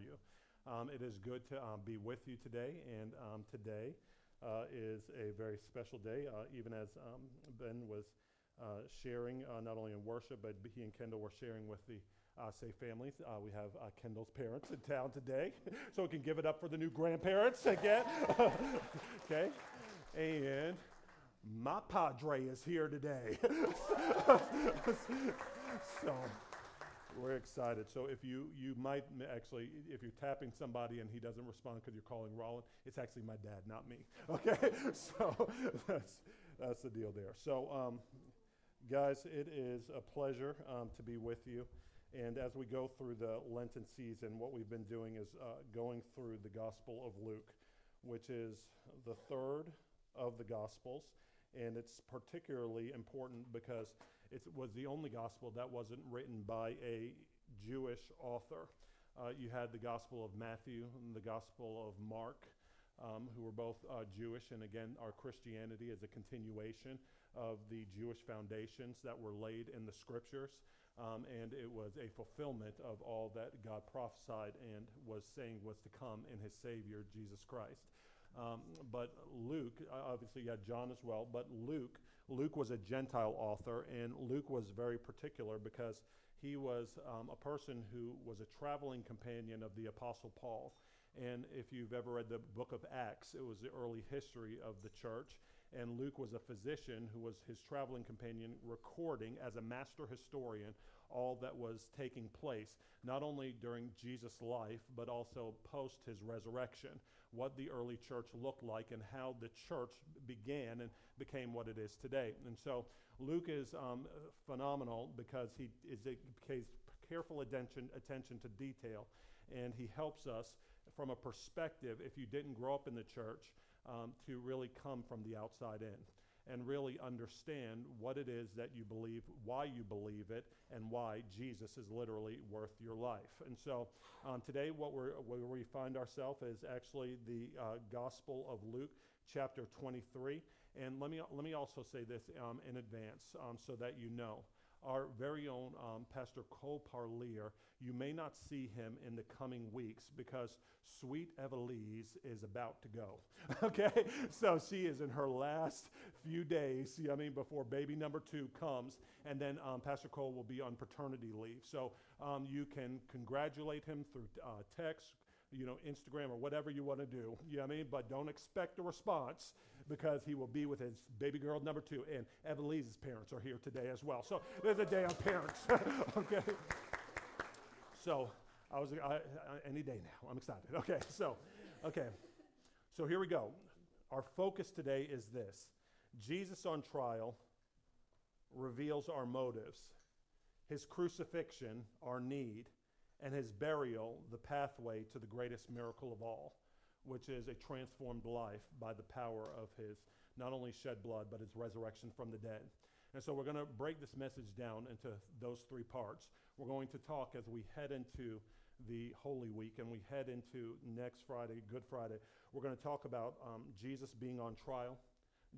you? Um, it is good to um, be with you today, and um, today uh, is a very special day, uh, even as um, Ben was uh, sharing, uh, not only in worship, but he and Kendall were sharing with the uh, Say families. Uh, we have Kendall's parents in town today, so we can give it up for the new grandparents again. okay? And my padre is here today. so we're excited. So if you you might actually, if you're tapping somebody and he doesn't respond because you're calling Roland, it's actually my dad, not me. Okay, so that's that's the deal there. So um, guys, it is a pleasure um, to be with you. And as we go through the Lenten season, what we've been doing is uh, going through the Gospel of Luke, which is the third of the Gospels. And it's particularly important because it was the only gospel that wasn't written by a Jewish author. Uh, you had the Gospel of Matthew and the Gospel of Mark, um, who were both uh, Jewish. And again, our Christianity is a continuation of the Jewish foundations that were laid in the scriptures. Um, and it was a fulfillment of all that God prophesied and was saying was to come in his Savior, Jesus Christ. Um, but Luke, obviously, you had John as well, but Luke, Luke was a Gentile author, and Luke was very particular because he was um, a person who was a traveling companion of the Apostle Paul. And if you've ever read the book of Acts, it was the early history of the church. And Luke was a physician who was his traveling companion, recording as a master historian all that was taking place, not only during Jesus' life, but also post his resurrection, what the early church looked like and how the church began and became what it is today. And so Luke is um, phenomenal because he is, pays careful attention, attention to detail, and he helps us from a perspective, if you didn't grow up in the church, um, to really come from the outside in and really understand what it is that you believe, why you believe it, and why Jesus is literally worth your life. And so um, today, what we're, where we find ourselves is actually the uh, Gospel of Luke, chapter 23. And let me, let me also say this um, in advance um, so that you know our very own um, Pastor Cole Parlier. You may not see him in the coming weeks because sweet Evelise is about to go. okay? So she is in her last few days, I mean, before baby number two comes. And then um, Pastor Cole will be on paternity leave. So um, you can congratulate him through uh, text, you know, Instagram or whatever you want to do. You know what I mean? But don't expect a response because he will be with his baby girl number two. And Evelise's parents are here today as well. So there's a day on parents. okay? So I was I, I, any day now. I'm excited. Okay, so okay. So here we go. Our focus today is this. Jesus on trial reveals our motives. His crucifixion, our need, and his burial, the pathway to the greatest miracle of all which is a transformed life by the power of his not only shed blood, but his resurrection from the dead. And so we're going to break this message down into those three parts. We're going to talk as we head into the Holy Week and we head into next Friday, Good Friday. We're going to talk about um, Jesus being on trial,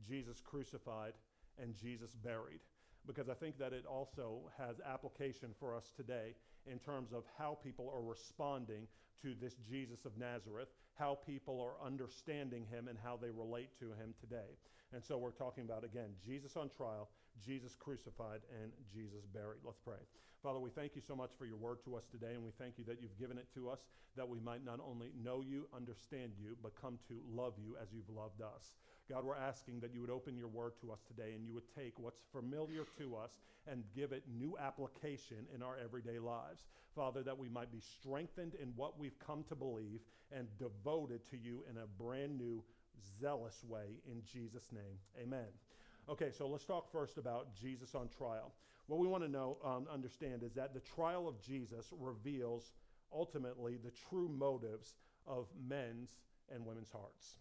Jesus crucified, and Jesus buried. Because I think that it also has application for us today in terms of how people are responding to this Jesus of Nazareth, how people are understanding him, and how they relate to him today. And so we're talking about, again, Jesus on trial, Jesus crucified, and Jesus buried. Let's pray. Father, we thank you so much for your word to us today, and we thank you that you've given it to us that we might not only know you, understand you, but come to love you as you've loved us. God, we're asking that you would open your word to us today and you would take what's familiar to us and give it new application in our everyday lives. Father, that we might be strengthened in what we've come to believe and devoted to you in a brand new, zealous way in Jesus' name. Amen. Okay, so let's talk first about Jesus on trial. What we want to know, um, understand, is that the trial of Jesus reveals ultimately the true motives of men's and women's hearts.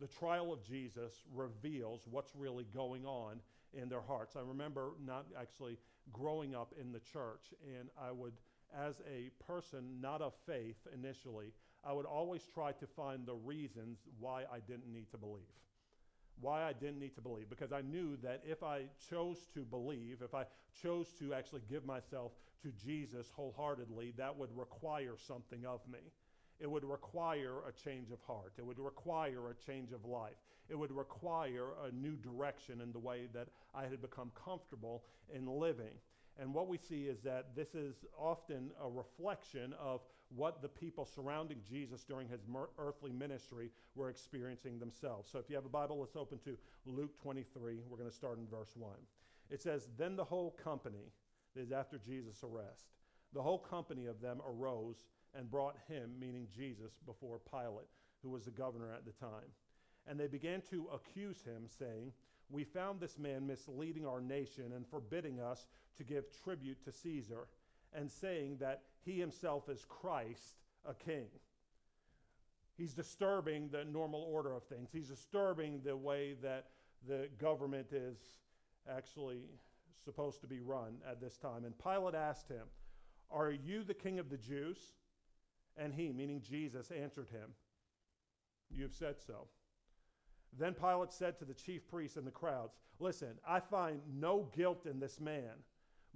The trial of Jesus reveals what's really going on in their hearts. I remember not actually growing up in the church, and I would, as a person not of faith initially, I would always try to find the reasons why I didn't need to believe. Why I didn't need to believe. Because I knew that if I chose to believe, if I chose to actually give myself to Jesus wholeheartedly, that would require something of me. It would require a change of heart. It would require a change of life. It would require a new direction in the way that I had become comfortable in living. And what we see is that this is often a reflection of what the people surrounding Jesus during his earthly ministry were experiencing themselves. So if you have a Bible, let's open to Luke 23. We're going to start in verse 1. It says, Then the whole company, this is after Jesus' arrest, the whole company of them arose and brought him, meaning Jesus, before Pilate, who was the governor at the time. And they began to accuse him, saying, We found this man misleading our nation and forbidding us to give tribute to Caesar, and saying that he himself is Christ, a king. He's disturbing the normal order of things. He's disturbing the way that the government is actually supposed to be run at this time. And Pilate asked him, Are you the king of the Jews? And he, meaning Jesus, answered him, You have said so. Then Pilate said to the chief priests and the crowds, Listen, I find no guilt in this man.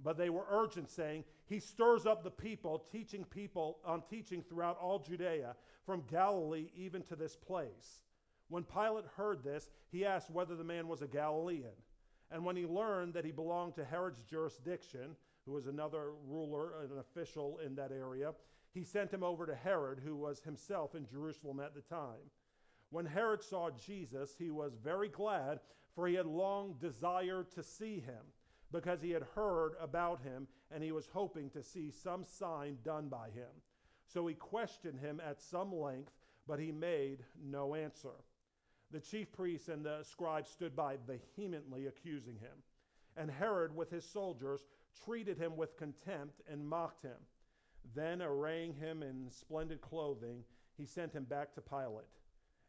But they were urgent, saying, He stirs up the people, teaching people on teaching throughout all Judea, from Galilee even to this place. When Pilate heard this, he asked whether the man was a Galilean. And when he learned that he belonged to Herod's jurisdiction, who was another ruler, and an official in that area, he sent him over to Herod, who was himself in Jerusalem at the time. When Herod saw Jesus, he was very glad, for he had long desired to see him, because he had heard about him, and he was hoping to see some sign done by him. So he questioned him at some length, but he made no answer. The chief priests and the scribes stood by, vehemently accusing him. And Herod, with his soldiers, treated him with contempt and mocked him. Then, arraying him in splendid clothing, he sent him back to Pilate.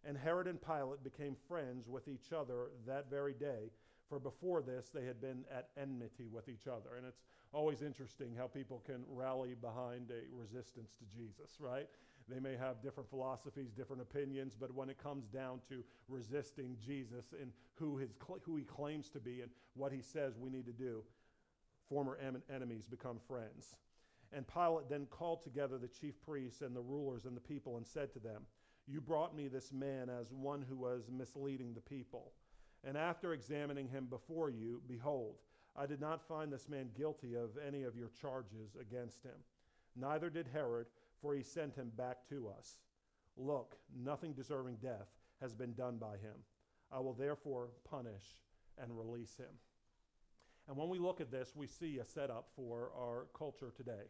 And Herod and Pilate became friends with each other that very day, for before this they had been at enmity with each other. And it's always interesting how people can rally behind a resistance to Jesus, right? They may have different philosophies, different opinions, but when it comes down to resisting Jesus and who, his, who he claims to be and what he says we need to do, former em- enemies become friends. And Pilate then called together the chief priests and the rulers and the people and said to them, You brought me this man as one who was misleading the people. And after examining him before you, behold, I did not find this man guilty of any of your charges against him. Neither did Herod, for he sent him back to us. Look, nothing deserving death has been done by him. I will therefore punish and release him. And when we look at this, we see a setup for our culture today.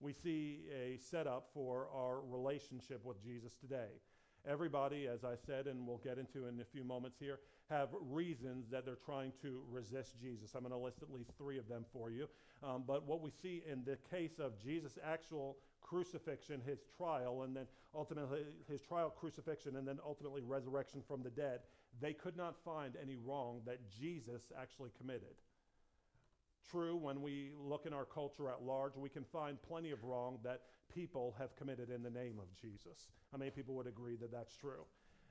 We see a setup for our relationship with Jesus today. Everybody, as I said, and we'll get into in a few moments here, have reasons that they're trying to resist Jesus. I'm going to list at least three of them for you. Um, but what we see in the case of Jesus' actual crucifixion, his trial, and then ultimately his trial, crucifixion, and then ultimately resurrection from the dead, they could not find any wrong that Jesus actually committed. True, when we look in our culture at large, we can find plenty of wrong that people have committed in the name of Jesus. How many people would agree that that's true?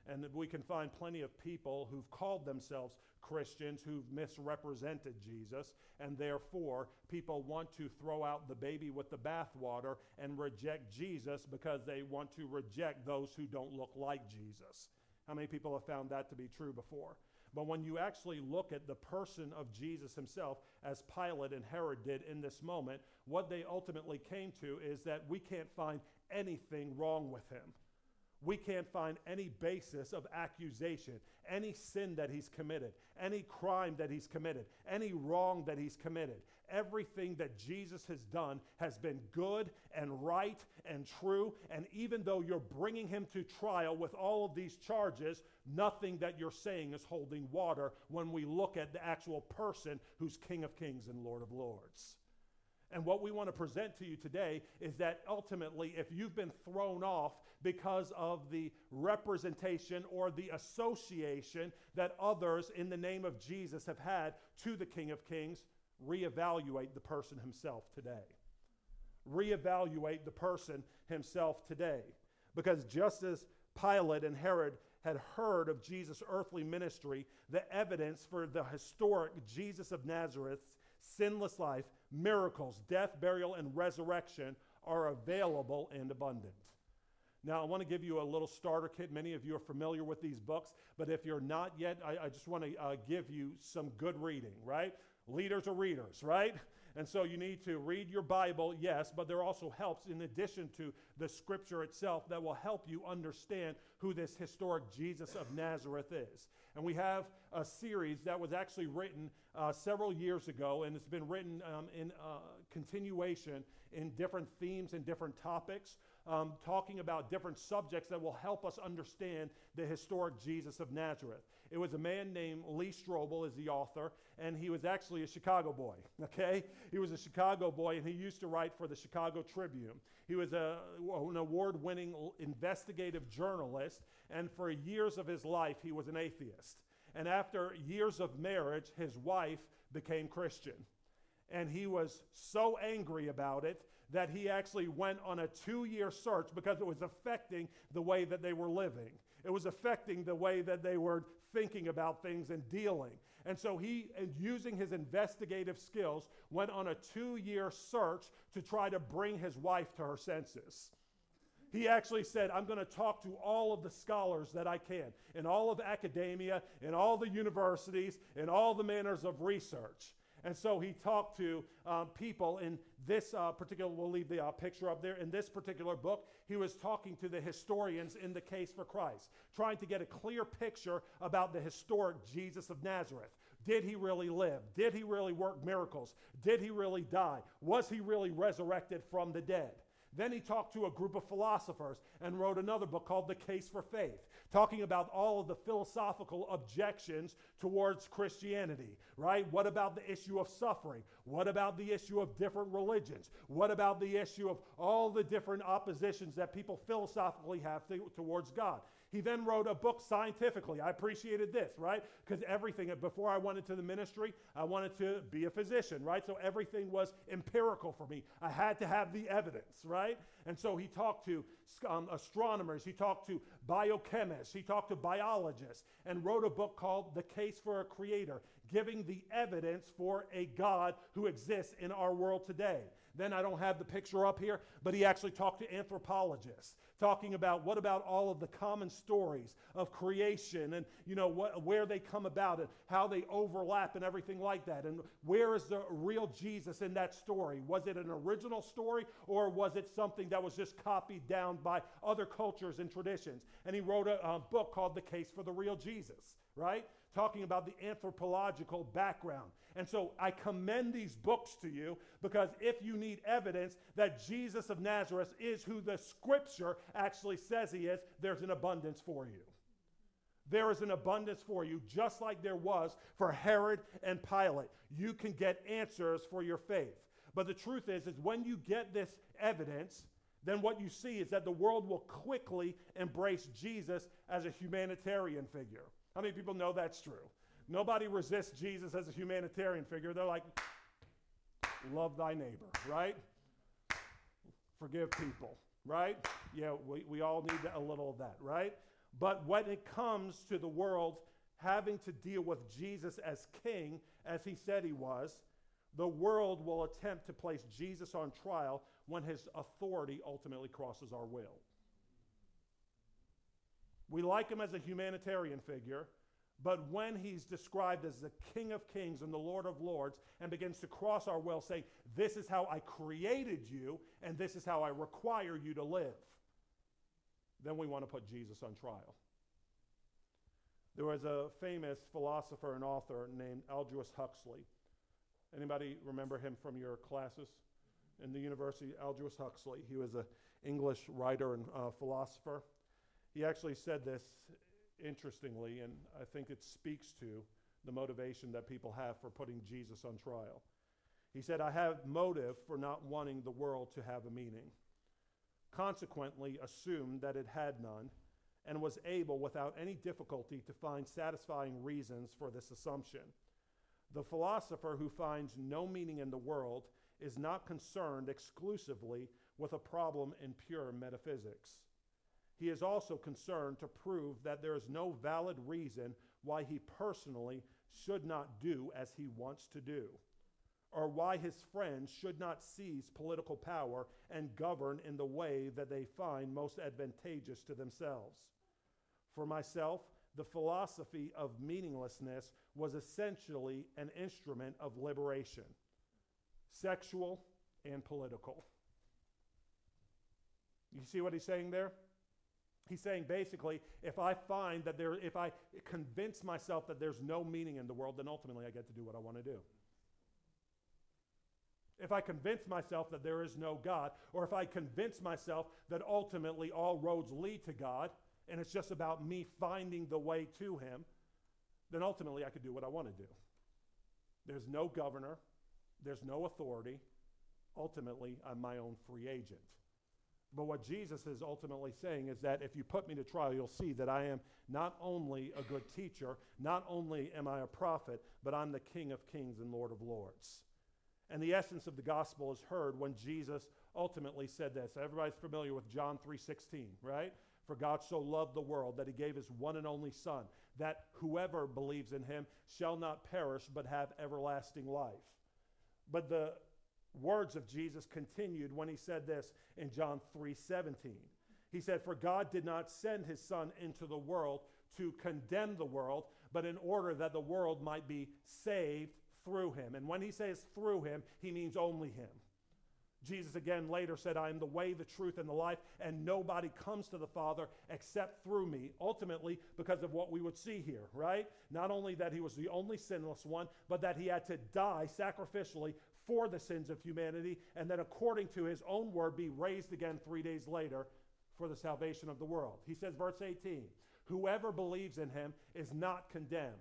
And that we can find plenty of people who've called themselves Christians who've misrepresented Jesus, and therefore people want to throw out the baby with the bathwater and reject Jesus because they want to reject those who don't look like Jesus. How many people have found that to be true before? But when you actually look at the person of Jesus himself, as Pilate and Herod did in this moment, what they ultimately came to is that we can't find anything wrong with him. We can't find any basis of accusation, any sin that he's committed, any crime that he's committed, any wrong that he's committed. Everything that Jesus has done has been good and right and true. And even though you're bringing him to trial with all of these charges, nothing that you're saying is holding water when we look at the actual person who's King of Kings and Lord of Lords. And what we want to present to you today is that ultimately, if you've been thrown off because of the representation or the association that others in the name of Jesus have had to the King of Kings, reevaluate the person himself today. Reevaluate the person himself today. Because just as Pilate and Herod had heard of Jesus' earthly ministry, the evidence for the historic Jesus of Nazareth's sinless life, miracles, death, burial, and resurrection are available and abundant. Now, I want to give you a little starter kit. Many of you are familiar with these books, but if you're not yet, I, I just want to uh, give you some good reading, right? Leaders are readers, right? And so you need to read your Bible, yes, but there also helps in addition to the scripture itself that will help you understand who this historic Jesus of Nazareth is. And we have a series that was actually written uh, several years ago, and it's been written um, in uh, continuation in different themes and different topics um, talking about different subjects that will help us understand the historic Jesus of Nazareth. It was a man named Lee Strobel, is the author, and he was actually a Chicago boy. Okay, he was a Chicago boy, and he used to write for the Chicago Tribune. He was a, an award-winning investigative journalist, and for years of his life, he was an atheist. And after years of marriage, his wife became Christian. And he was so angry about it that he actually went on a two year search because it was affecting the way that they were living. It was affecting the way that they were thinking about things and dealing. And so he, using his investigative skills, went on a two year search to try to bring his wife to her senses. He actually said, I'm going to talk to all of the scholars that I can in all of academia, in all the universities, in all the manners of research. And so he talked to um, people in this uh, particular, we'll leave the uh, picture up there. In this particular book, he was talking to the historians in the case for Christ, trying to get a clear picture about the historic Jesus of Nazareth. Did he really live? Did he really work miracles? Did he really die? Was he really resurrected from the dead? Then he talked to a group of philosophers and wrote another book called The Case for Faith, talking about all of the philosophical objections towards Christianity, right? What about the issue of suffering? What about the issue of different religions? What about the issue of all the different oppositions that people philosophically have to, towards God? He then wrote a book scientifically. I appreciated this, right? Because everything, before I went into the ministry, I wanted to be a physician, right? So everything was empirical for me. I had to have the evidence, right? And so he talked to um, astronomers, he talked to biochemists, he talked to biologists, and wrote a book called The Case for a Creator, giving the evidence for a God who exists in our world today. Then I don't have the picture up here, but he actually talked to anthropologists talking about what about all of the common stories of creation and you know what, where they come about and how they overlap and everything like that? And where is the real jesus in that story? Was it an original story or was it something that was just copied down by other cultures and traditions? And he wrote a, a book called the case for the real jesus right talking about the anthropological background and so I commend these books to you because if you need evidence that Jesus of Nazareth is who the scripture actually says he is, there's an abundance for you. There is an abundance for you, just like there was for Herod and Pilate. You can get answers for your faith. But the truth is, is when you get this evidence, then what you see is that the world will quickly embrace Jesus as a humanitarian figure. How many people know that's true? Nobody resists Jesus as a humanitarian figure. They're like, love thy neighbor, right? Forgive people, right? Yeah, we, we all need a little of that, right? But when it comes to the world having to deal with Jesus as king, as he said he was, the world will attempt to place Jesus on trial when his authority ultimately crosses our will. We like him as a humanitarian figure, but when he's described as the King of Kings and the Lord of Lords and begins to cross our will, saying, This is how I created you and this is how I require you to live, then we want to put Jesus on trial. There was a famous philosopher and author named Aldous Huxley. Anybody remember him from your classes in the university? Aldous Huxley. He was an English writer and uh, philosopher. He actually said this interestingly, and I think it speaks to the motivation that people have for putting Jesus on trial. He said, I have motive for not wanting the world to have a meaning. Consequently, assumed that it had none, and was able, without any difficulty, to find satisfying reasons for this assumption. The philosopher who finds no meaning in the world is not concerned exclusively with a problem in pure metaphysics. He is also concerned to prove that there is no valid reason why he personally should not do as he wants to do, or why his friends should not seize political power and govern in the way that they find most advantageous to themselves. For myself, the philosophy of meaninglessness was essentially an instrument of liberation, sexual and political. You see what he's saying there? He's saying basically, if I find that there, if I convince myself that there's no meaning in the world, then ultimately I get to do what I want to do. If I convince myself that there is no God, or if I convince myself that ultimately all roads lead to God, and it's just about me finding the way to Him, then ultimately I could do what I want to do. There's no governor, there's no authority. Ultimately, I'm my own free agent. But what Jesus is ultimately saying is that if you put me to trial, you'll see that I am not only a good teacher, not only am I a prophet, but I'm the King of kings and Lord of lords. And the essence of the gospel is heard when Jesus ultimately said this. Everybody's familiar with John 3:16, right? For God so loved the world that he gave his one and only son, that whoever believes in him shall not perish but have everlasting life. But the words of Jesus continued when he said this in John 3:17. He said, "For God did not send his son into the world to condemn the world, but in order that the world might be saved through him." And when he says through him, he means only him. Jesus again later said, I am the way, the truth, and the life, and nobody comes to the Father except through me, ultimately because of what we would see here, right? Not only that he was the only sinless one, but that he had to die sacrificially for the sins of humanity, and then according to his own word, be raised again three days later for the salvation of the world. He says, verse 18, whoever believes in him is not condemned,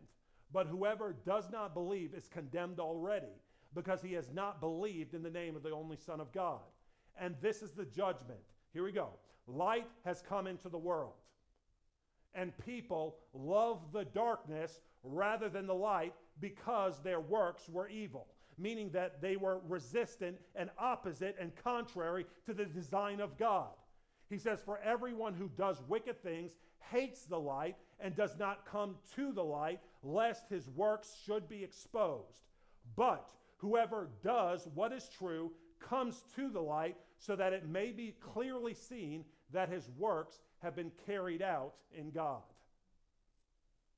but whoever does not believe is condemned already, because he has not believed in the name of the only Son of God. And this is the judgment. Here we go. Light has come into the world, and people love the darkness rather than the light because their works were evil meaning that they were resistant and opposite and contrary to the design of God. He says, For everyone who does wicked things hates the light and does not come to the light, lest his works should be exposed. But whoever does what is true comes to the light so that it may be clearly seen that his works have been carried out in God.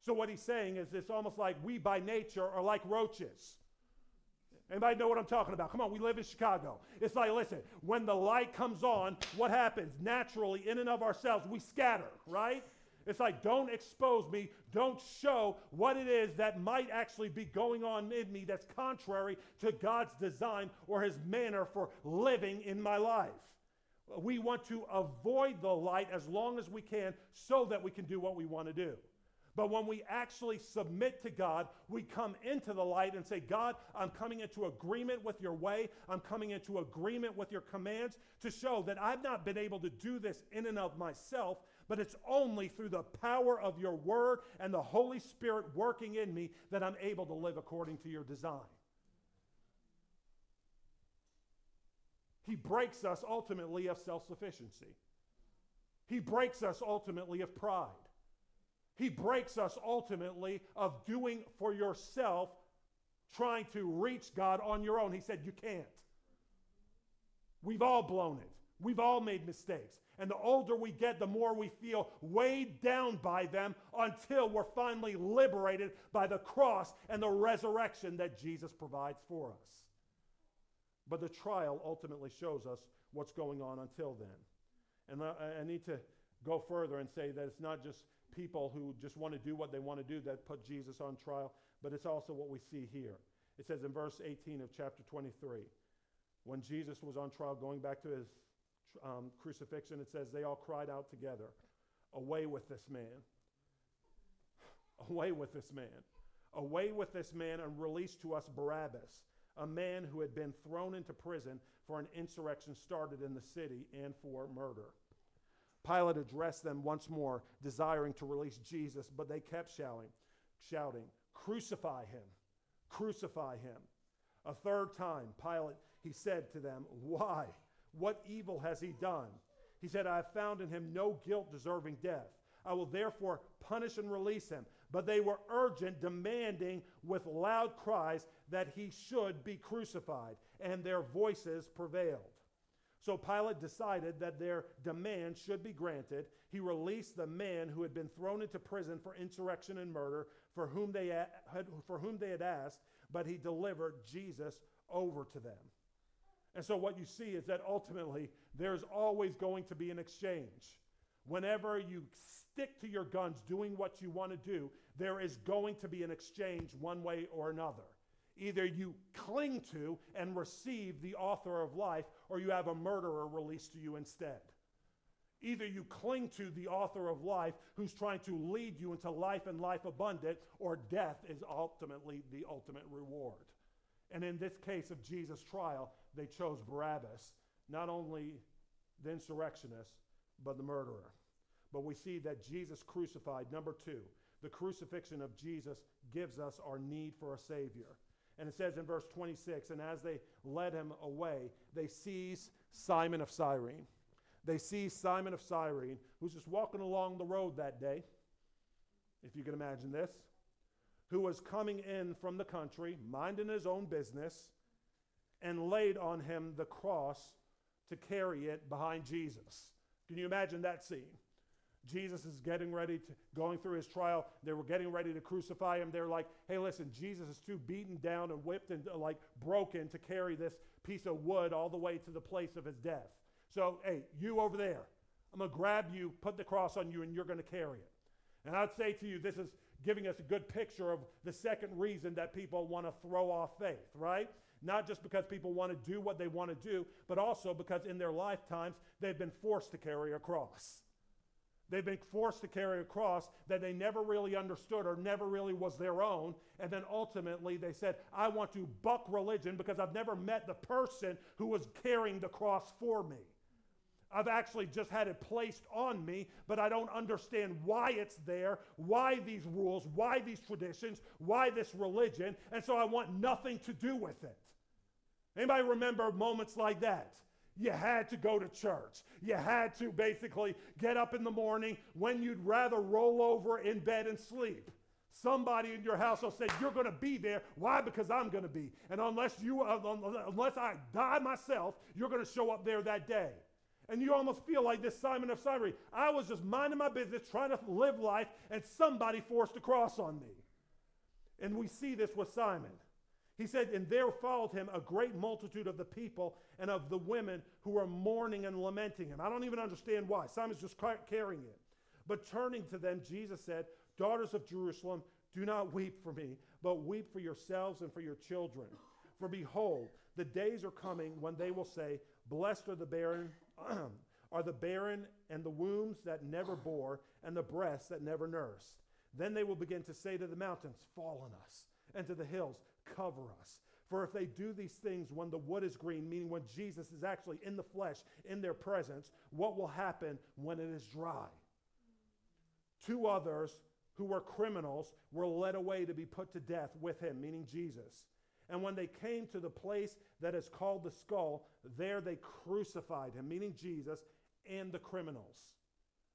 So, what he's saying is it's almost like we by nature are like roaches. Anybody know what I'm talking about? Come on, we live in Chicago. It's like, listen, when the light comes on, what happens? Naturally, in and of ourselves, we scatter, right? It's like, don't expose me. Don't show what it is that might actually be going on in me that's contrary to God's design or his manner for living in my life. We want to avoid the light as long as we can so that we can do what we want to do. But when we actually submit to God, we come into the light and say, God, I'm coming into agreement with your way. I'm coming into agreement with your commands to show that I've not been able to do this in and of myself, but it's only through the power of your word and the Holy Spirit working in me that I'm able to live according to your design. He breaks us ultimately of self sufficiency. He breaks us ultimately of pride. He breaks us ultimately of doing for yourself, trying to reach God on your own. He said, You can't. We've all blown it. We've all made mistakes. And the older we get, the more we feel weighed down by them until we're finally liberated by the cross and the resurrection that Jesus provides for us. But the trial ultimately shows us what's going on until then. And I, need to go further and say that it's not just people who just want to do what they want to do that put Jesus on trial, but it's also what we see here. It says in verse 18 of chapter 23, when Jesus was on trial, going back to his um, crucifixion, it says they all cried out together, Away with this man! Away with this man! Away with this man and release to us Barabbas, a man who had been thrown into prison for an insurrection started in the city and for murder. Pilate addressed them once more, desiring to release Jesus, but they kept shouting, shouting, Crucify him! Crucify him! A third time, Pilate, he said to them, Why? What evil has he done? He said, I have found in him no guilt deserving death. I will therefore punish and release him. But they were urgent, demanding with loud cries that he should be crucified, and their voices prevailed. So Pilate decided that their demand should be granted. He released the man who had been thrown into prison for insurrection and murder, for whom they had, for whom they had asked, but he delivered Jesus over to them. And so what you see is that ultimately there's always going to be an exchange. Whenever you stick to your guns doing what you want to do, there is going to be an exchange one way or another. Either you cling to and receive the author of life, or you have a murderer released to you instead. Either you cling to the author of life who's trying to lead you into life and life abundant, or death is ultimately the ultimate reward. And in this case of Jesus' trial, they chose Barabbas, not only the insurrectionist, but the murderer. But we see that Jesus crucified, number two, the crucifixion of Jesus gives us our need for a Savior. And it says in verse 26 And as they led him away, they seized Simon of Cyrene. They seized Simon of Cyrene, who's just walking along the road that day, if you can imagine this, who was coming in from the country, minding his own business, and laid on him the cross to carry it behind Jesus. Can you imagine that scene? Jesus is getting ready to going through his trial. They were getting ready to crucify him. They're like, "Hey, listen, Jesus is too beaten down and whipped and uh, like broken to carry this piece of wood all the way to the place of his death. So, hey, you over there, I'm to grab you, put the cross on you, and you're to carry it." And I'd say to you, this is giving us a good picture of the second reason that people want to throw off faith, right? Not just because people want to do what they want to do, but also because in their lifetimes they've been forced to carry a cross. They've been forced to carry a cross that they never really understood or never really was their own. And then ultimately they said, I want to buck religion because I've never met the person who was carrying the cross for me. I've actually just had it placed on me, but I don't understand why it's there, why these rules, why these traditions, why this religion, and so I want nothing to do with it. Anybody remember moments like that? You had to go to church. You had to basically get up in the morning when you'd rather roll over in bed and sleep. Somebody in your household said, You're going to be there. Why? Because I'm going to be. And unless, you, uh, unless I die myself, you're going to show up there that day. And you almost feel like this Simon of Cyrene. I was just minding my business, trying to live life, and somebody forced a cross on me. And we see this with Simon. He said, And there followed him a great multitude of the people and of the women who were mourning and lamenting him. I don't even understand why. Simon's just carrying it. But turning to them, Jesus said, Daughters of Jerusalem, do not weep for me, but weep for yourselves and for your children. For behold, the days are coming when they will say, Blessed are the barren, are the barren and the wombs that never bore, and the breasts that never nursed. Then they will begin to say to the mountains, Fall on us, and to the hills, cover us. For if they do these things when the wood is green, meaning when Jesus is actually in the flesh, in their presence, what will happen when it is dry? Two others who were criminals were led away to be put to death with him, meaning Jesus. And when they came to the place that is called the skull, there they crucified him, meaning Jesus, and the criminals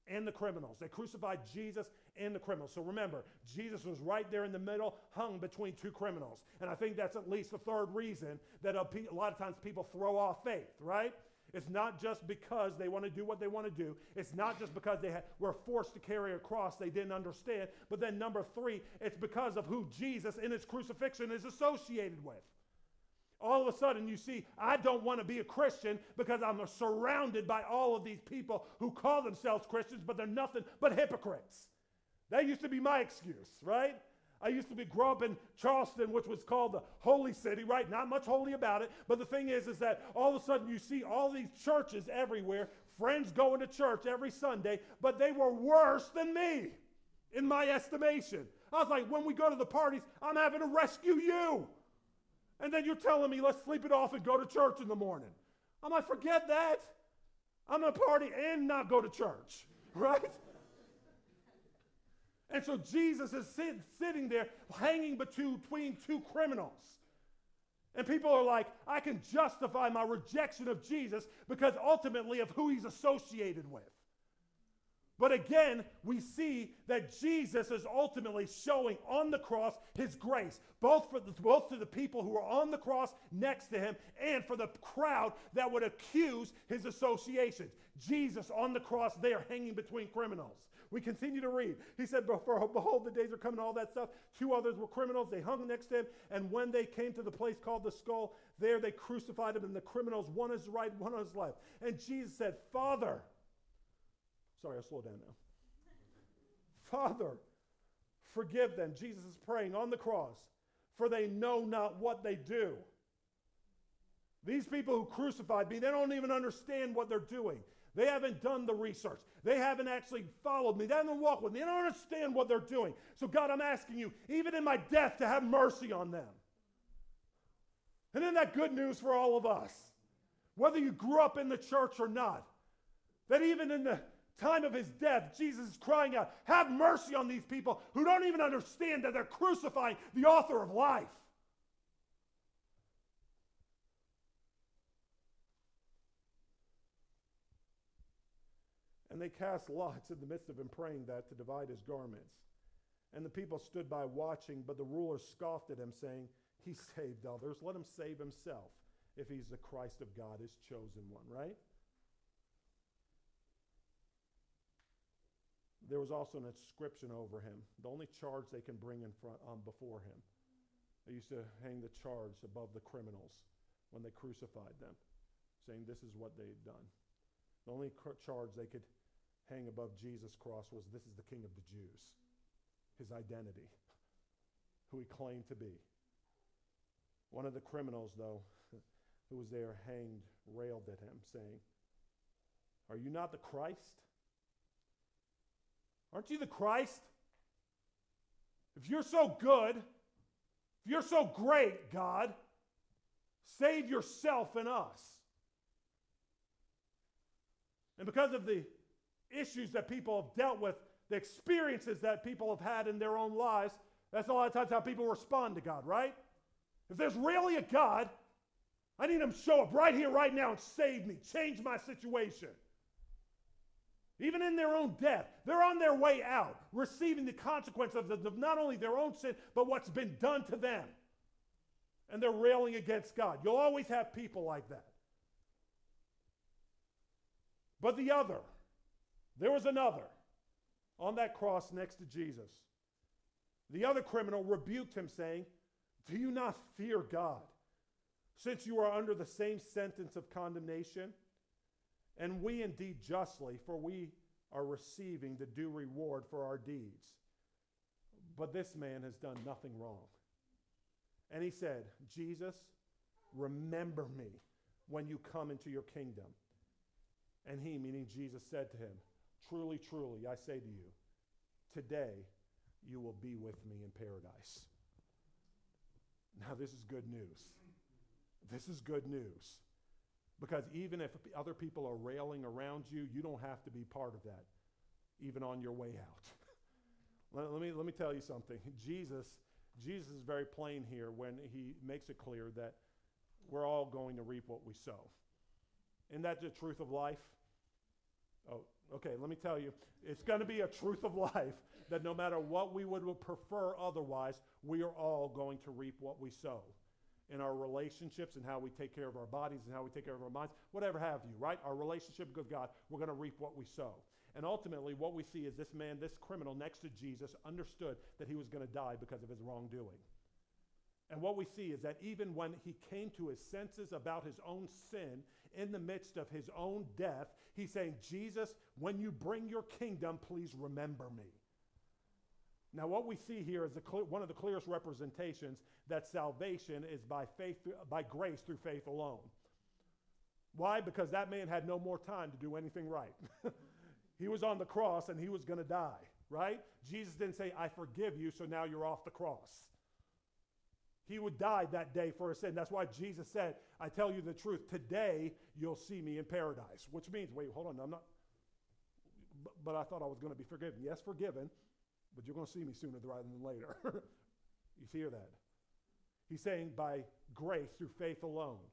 and the criminals. They crucified Jesus and the criminals. So remember, Jesus was right there in the middle, hung between two criminals. And I think that's at least the third reason that a, a lot of times people throw off faith, right? It's not just because they want to do what they want to do. It's not just because they were forced to carry a cross they didn't understand. But then, number three, it's because of who Jesus in his crucifixion is associated with all of a sudden you see, I don't want to be a Christian because I'm surrounded by all of these people who call themselves Christians, but they're nothing but hypocrites. That used to be my excuse, right? I used to be grow up in Charleston, which was called the holy city, right? Not much holy about it. But the thing is, is that all of a sudden you see all these churches everywhere, friends going to church every Sunday, but they were worse than me in my estimation. I was like, when we go to the parties, I'm having to rescue you. And then you're telling me, let's sleep it off and go to church in the morning. I'm like, forget that. I'm to party and not go to church, right? And so Jesus is sit, sitting there hanging between two criminals. And people are like, I can justify my rejection of Jesus because ultimately of who he's associated with. But again, we see that Jesus is ultimately showing on the cross his grace, both, for the, both to the people who are on the cross next to him and for the crowd that would accuse his associations. Jesus on the cross there, hanging between criminals. We continue to read. He said, Behold, the days are coming, all that stuff. Two others were criminals. They hung next to him. And when they came to the place called the skull, there they crucified him, and the criminals, one on his right, one on his left. And Jesus said, Father, Sorry, I'll slow down now. Father, forgive them. Jesus is praying on the cross, for they know not what they do. These people who crucified me, they don't even understand what they're doing. They haven't done the research. They haven't actually followed me. They haven't walked with me. They don't understand what they're doing. So, God, I'm asking you, even in my death, to have mercy on them. And isn't that good news for all of us? Whether you grew up in the church or not, that even in the time of his death, Jesus is crying out, Have mercy on these people who don't even understand that they're crucifying the author of life. And they cast lots in the midst of him praying that to divide his garments. And the people stood by watching, but the ruler scoffed at him, saying, He saved others. Let him save himself if he's the Christ of God, his chosen one, right? There was also an inscription over him, the only charge they can bring in front um, before him. They used to hang the charge above the criminals when they crucified them, saying this is what they had done. The only charge they could hang above Jesus' cross was this is the King of the Jews, his identity, who he claimed to be. One of the criminals, though, who was there hanged, railed at him, saying, Are you not the Christ? Aren't you the Christ? If you're so good, if you're so great, God, save yourself and us. And because of the issues that people have dealt with, the experiences that people have had in their own lives, that's a lot of times how people respond to God, right? If there's really a God, I need him to show up right here, right now, and save me, change my situation even in their own death, they're on their way out, receiving the consequence of, the, of not only their own sin, but what's been done to them. And they're railing against God. You'll always have people like that. But the other, there was another on that cross next to Jesus. The other criminal rebuked him, saying, Do you not fear God, since you are under the same sentence of condemnation? And we indeed justly, for we are receiving the due reward for our deeds. But this man has done nothing wrong. And he said, Jesus, remember me when you come into your kingdom. And he, meaning Jesus, said to him, Truly, truly, I say to you, today you will be with me in paradise. Now, this is good news. This is good news. Because even if other people are railing around you, you don't have to be part of that, even on your way out. let, let, me, let me tell you something. Jesus, Jesus is very plain here when he makes it clear that we're all going to reap what we sow. Isn't that the truth of life? Oh, okay, let me tell you. It's going to be a truth of life that no matter what we would prefer otherwise, we are all going to reap what we sow in our relationships and how we take care of our bodies and how we take care of our minds, whatever have you, right? Our relationship with God, we're going to reap what we sow. And ultimately, what we see is this man, this criminal next to Jesus, understood that he was going to die because of his wrongdoing. And what we see is that even when he came to his senses about his own sin in the midst of his own death, he's saying, Jesus, when you bring your kingdom, please remember me. Now, what we see here is cl- one of the clearest representations that salvation is by faith, by grace through faith alone. Why? Because that man had no more time to do anything right. he was on the cross and he was going to die, right? Jesus didn't say, I forgive you, so now you're off the cross. He would die that day for a sin. That's why Jesus said, I tell you the truth, today you'll see me in paradise. Which means, wait, hold on, I'm not, but, I thought I was going to be forgiven. Yes, forgiven, but you're going to see me sooner rather than later. you hear that? He's saying by grace through faith alone.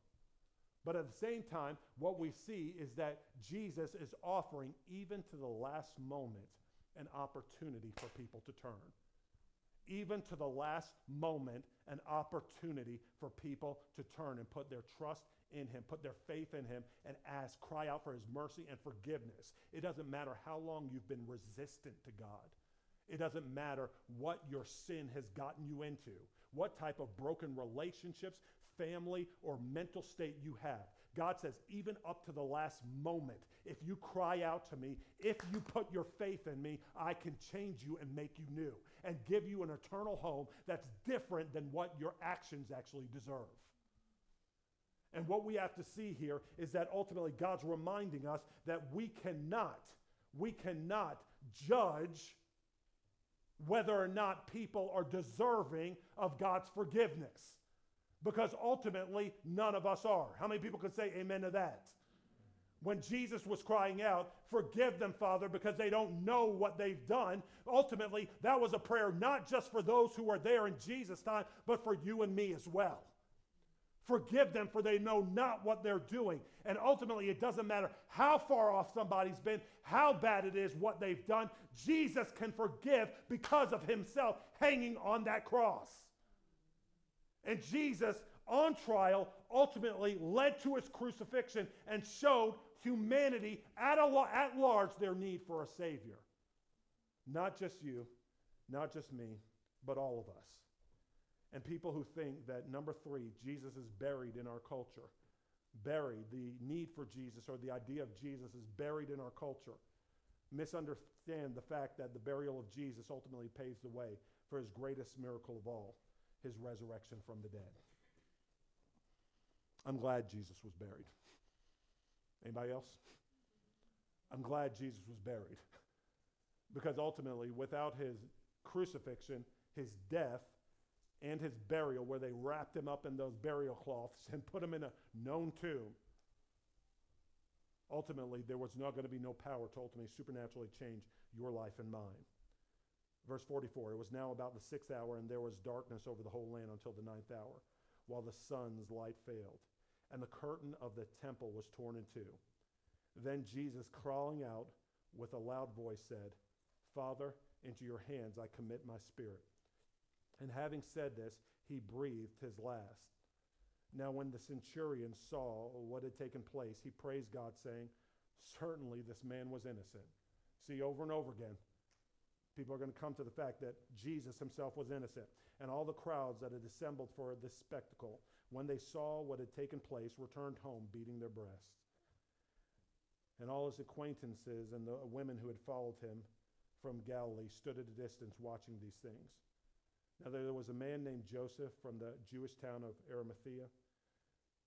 But at the same time, what we see is that Jesus is offering, even to the last moment, an opportunity for people to turn. Even to the last moment, an opportunity for people to turn and put their trust in Him, put their faith in Him, and ask, cry out for His mercy and forgiveness. It doesn't matter how long you've been resistant to God. It doesn't matter what your sin has gotten you into, what type of broken relationships, family, or mental state you have. God says, even up to the last moment, if you cry out to me, if you put your faith in me, I can change you and make you new and give you an eternal home that's different than what your actions actually deserve. And what we have to see here is that ultimately God's reminding us that we cannot, we cannot judge whether or not people are deserving of God's forgiveness. Because ultimately, none of us are. How many people can say amen to that? When Jesus was crying out, Forgive them, Father, because they don't know what they've done, ultimately, that was a prayer not just for those who were there in Jesus' time, but for you and me as well. Forgive them, for they know not what they're doing. And ultimately, it doesn't matter how far off somebody's been, how bad it is, what they've done. Jesus can forgive because of himself hanging on that cross. And Jesus, on trial, ultimately led to his crucifixion and showed humanity at, a, at large their need for a Savior. Not just you, not just me, but all of us. And people who think that, number three, Jesus is buried in our culture. Buried, the need for Jesus or the idea of Jesus is buried in our culture. Misunderstand the fact that the burial of Jesus ultimately paves the way for his greatest miracle of all, his resurrection from the dead. I'm glad Jesus was buried. Anybody else? I'm glad Jesus was buried. because ultimately, without his crucifixion, his death, and his burial, where they wrapped him up in those burial cloths and put him in a known tomb, ultimately, there was not going to be no power to ultimately supernaturally change your life and mine. Verse 44 It was now about the sixth hour, and there was darkness over the whole land until the ninth hour, while the sun's light failed, and the curtain of the temple was torn in two. Then Jesus, crawling out with a loud voice, said, Father, into your hands I commit my spirit. And having said this, he breathed his last. Now, when the centurion saw what had taken place, he praised God, saying, Certainly this man was innocent. See, over and over again, people are going to come to the fact that Jesus himself was innocent. And all the crowds that had assembled for this spectacle, when they saw what had taken place, returned home beating their breasts. And all his acquaintances and the women who had followed him from Galilee stood at a distance watching these things. Now, there was a man named Joseph from the Jewish town of Arimathea,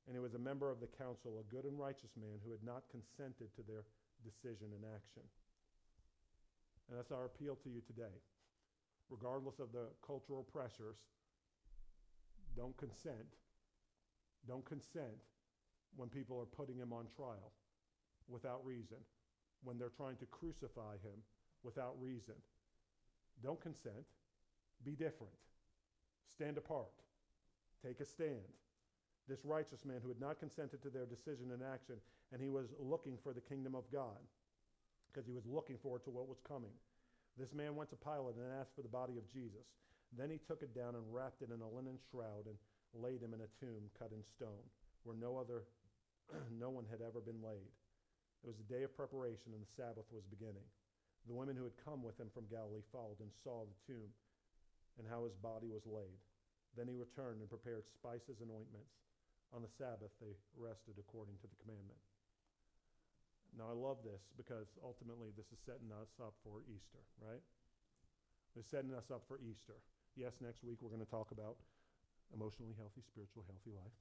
and he was a member of the council, a good and righteous man who had not consented to their decision and action. And that's our appeal to you today. Regardless of the cultural pressures, don't consent. Don't consent when people are putting him on trial without reason, when they're trying to crucify him without reason. Don't consent. Be different. Stand apart. Take a stand. This righteous man who had not consented to their decision and action, and he was looking for the kingdom of God because he was looking forward to what was coming. This man went to Pilate and asked for the body of Jesus. Then he took it down and wrapped it in a linen shroud and laid him in a tomb cut in stone where no other no one had ever been laid. It was the day of preparation and the Sabbath was beginning. The women who had come with him from Galilee followed and saw the tomb and how his body was laid. Then he returned and prepared spices and ointments. On the Sabbath, they rested according to the commandment. Now, I love this because ultimately this is setting us up for Easter, right? It's setting us up for Easter. Yes, next week we're going to talk about emotionally healthy, spiritual healthy life.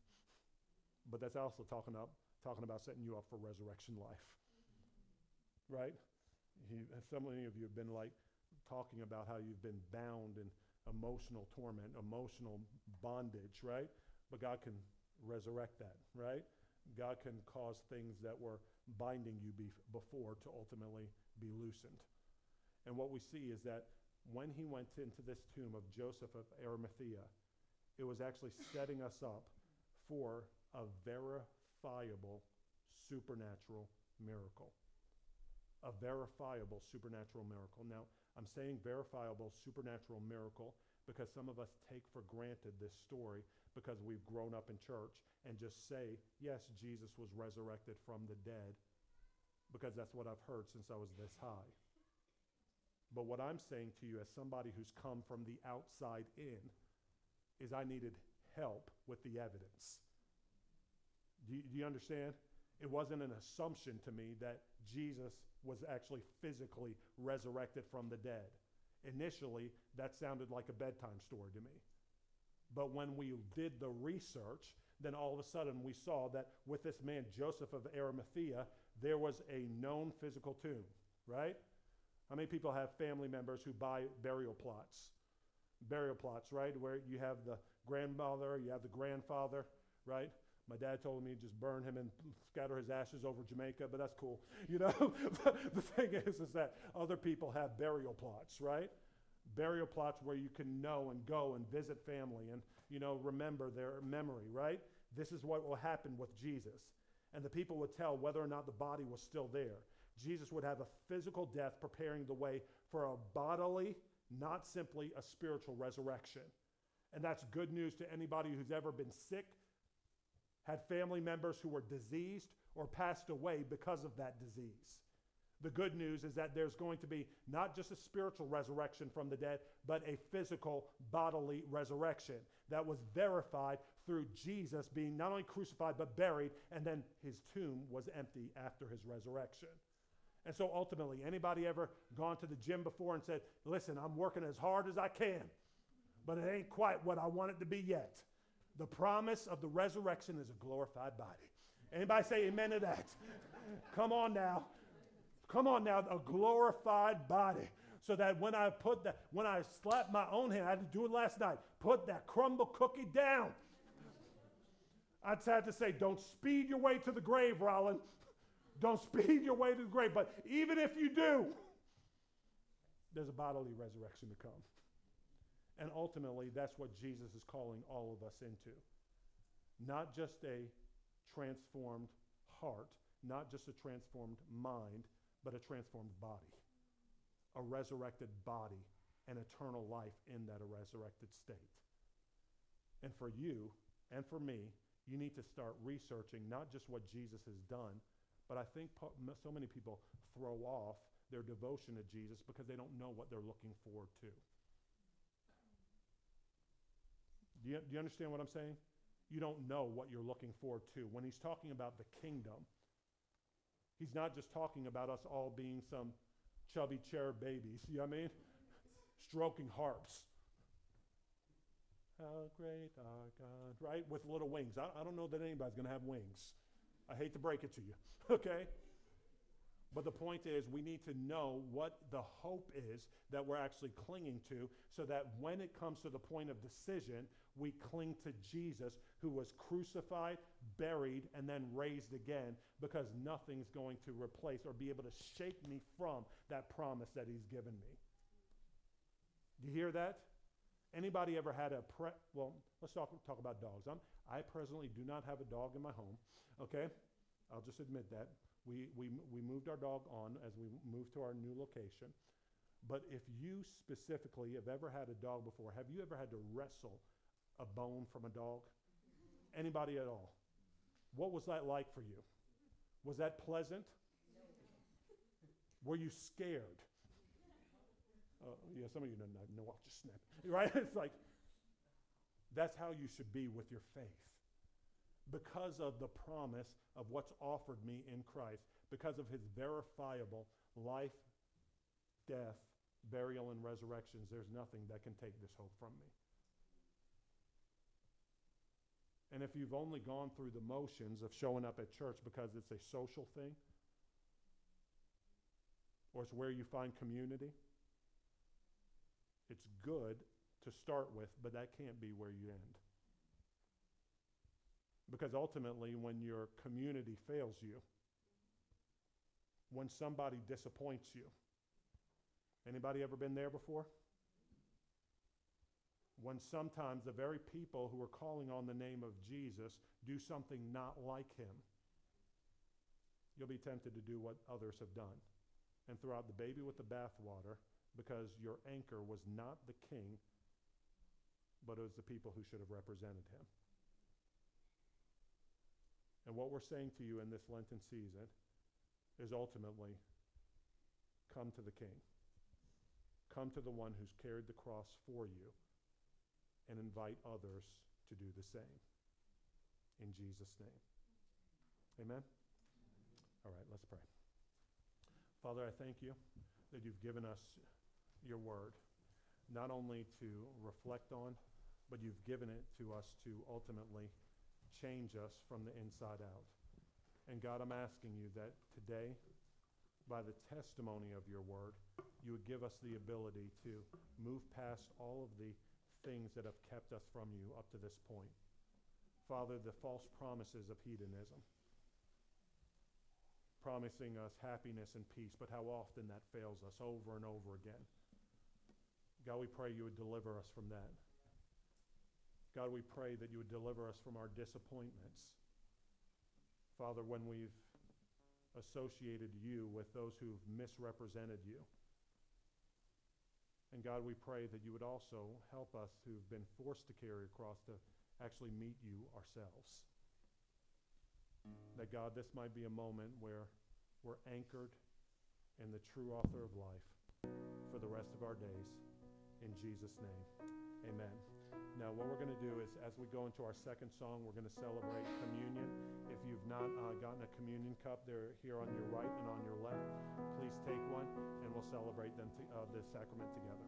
But that's also talking about, talking about setting you up for resurrection life, right? He, many of you have been like talking about how you've been bound in emotional torment, emotional bondage, right? But God can resurrect that, right? God can cause things that were binding you be- before to ultimately be loosened. And what we see is that when he went into this tomb of Joseph of Arimathea, it was actually setting us up for a verifiable supernatural miracle. A verifiable supernatural miracle. Now, I'm saying verifiable supernatural miracle because some of us take for granted this story because we've grown up in church and just say, yes, Jesus was resurrected from the dead because that's what I've heard since I was this high. But what I'm saying to you as somebody who's come from the outside in is I needed help with the evidence. Do you, do you understand? It wasn't an assumption to me that Jesus was actually physically resurrected from the dead. Initially, that sounded like a bedtime story to me. But when we did the research, then all of a sudden we saw that with this man, Joseph of Arimathea, there was a known physical tomb, right? How many people have family members who buy burial plots? Burial plots, right? Where you have the grandmother, you have the grandfather, right? My dad told me to just burn him and scatter his ashes over Jamaica, but that's cool. You know, the thing is, is that other people have burial plots, right? Burial plots where you can know and go and visit family and, you know, remember their memory, right? This is what will happen with Jesus. And the people would tell whether or not the body was still there. Jesus would have a physical death preparing the way for a bodily, not simply a spiritual resurrection. And that's good news to anybody who's ever been sick, had family members who were diseased, or passed away because of that disease. The good news is that there's going to be not just a spiritual resurrection from the dead, but a physical bodily resurrection that was verified through Jesus being not only crucified but buried, and then his tomb was empty after his resurrection. And so ultimately, anybody ever gone to the gym before and said, Listen, I'm working as hard as I can, but it ain't quite what I want it to be yet? The promise of the resurrection is a glorified body. Anybody say amen to that? Come on now. Come on now, a glorified body. So that when I put that, when I slap my own hand, I had to do it last night, put that Crumbl cookie down. I'd had to say, don't speed your way to the grave, Rollin. Don't speed your way to the grave. But even if you do, there's a bodily resurrection to come. And ultimately, that's what Jesus is calling all of us into. Not just a transformed heart, not just a transformed mind, but a transformed body. A resurrected body and eternal life in that resurrected state. And for you and for me, you need to start researching not just what Jesus has done, but I think so many people throw off their devotion to Jesus because they don't know what they're looking forward to. Do you, do you understand what I'm saying? You don't know what you're looking forward to. When he's talking about the kingdom, he's not just talking about us all being some chubby chair babies, you know what I mean? Stroking harps. How great our God, right? With little wings. I, I don't know that anybody's going to have wings. I hate to break it to you, okay? But the point is, we need to know what the hope is that we're actually clinging to so that when it comes to the point of decision, we cling to Jesus, who was crucified, buried, and then raised again, because nothing's going to replace or be able to shake me from that promise that he's given me. Do you hear that? Anybody ever had a pre? Well, let's talk, talk about dogs. I'm, I presently do not have a dog in my home. Okay, I'll just admit that. We, we, we moved our dog on as we moved to our new location. But if you specifically have ever had a dog before, have you ever had to wrestle a bone from a dog? Anybody at all? What was that like for you? Was that pleasant? Were you scared? Uh, yeah, some of you know. I'll just snap. Right? It's like, that's how you should be with your faith because of the promise of what's offered me in Christ, because of his verifiable life, death, burial, and resurrections, there's nothing that can take this hope from me. And if you've only gone through the motions of showing up at church because it's a social thing, or it's where you find community, it's good to start with, but that can't be where you end. Because ultimately, when your community fails you, when somebody disappoints you, anybody ever been there before? When sometimes the very people who are calling on the name of Jesus do something not like him, you'll be tempted to do what others have done and throw out the baby with the bathwater because your anchor was not the king, but it was the people who should have represented him. And what we're saying to you in this Lenten season is ultimately come to the king. Come to the one who's carried the cross for you and invite others to do the same. In Jesus' name. Amen? All right, let's pray. Father, I thank you that you've given us your word, not only to reflect on, but you've given it to us to ultimately change us from the inside out. And God, I'm asking you that today, by the testimony of your word, you would give us the ability to move past all of the things that have kept us from you up to this point. Father, the false promises of hedonism, promising us happiness and peace, but how often that fails us over and over again. God, we pray you would deliver us from that. God, we pray that you would deliver us from our disappointments. Father, when we've associated you with those who've misrepresented you. And God, we pray that you would also help us who've been forced to carry a cross to actually meet you ourselves. That God, this might be a moment where we're anchored in the true author of life for the rest of our days. In Jesus' name, amen. Now, what we're going to do is, as we go into our second song, we're going to celebrate communion. If you've not uh, gotten a communion cup, they're here on your right and on your left. Please take one, and we'll celebrate them to, uh, this sacrament together.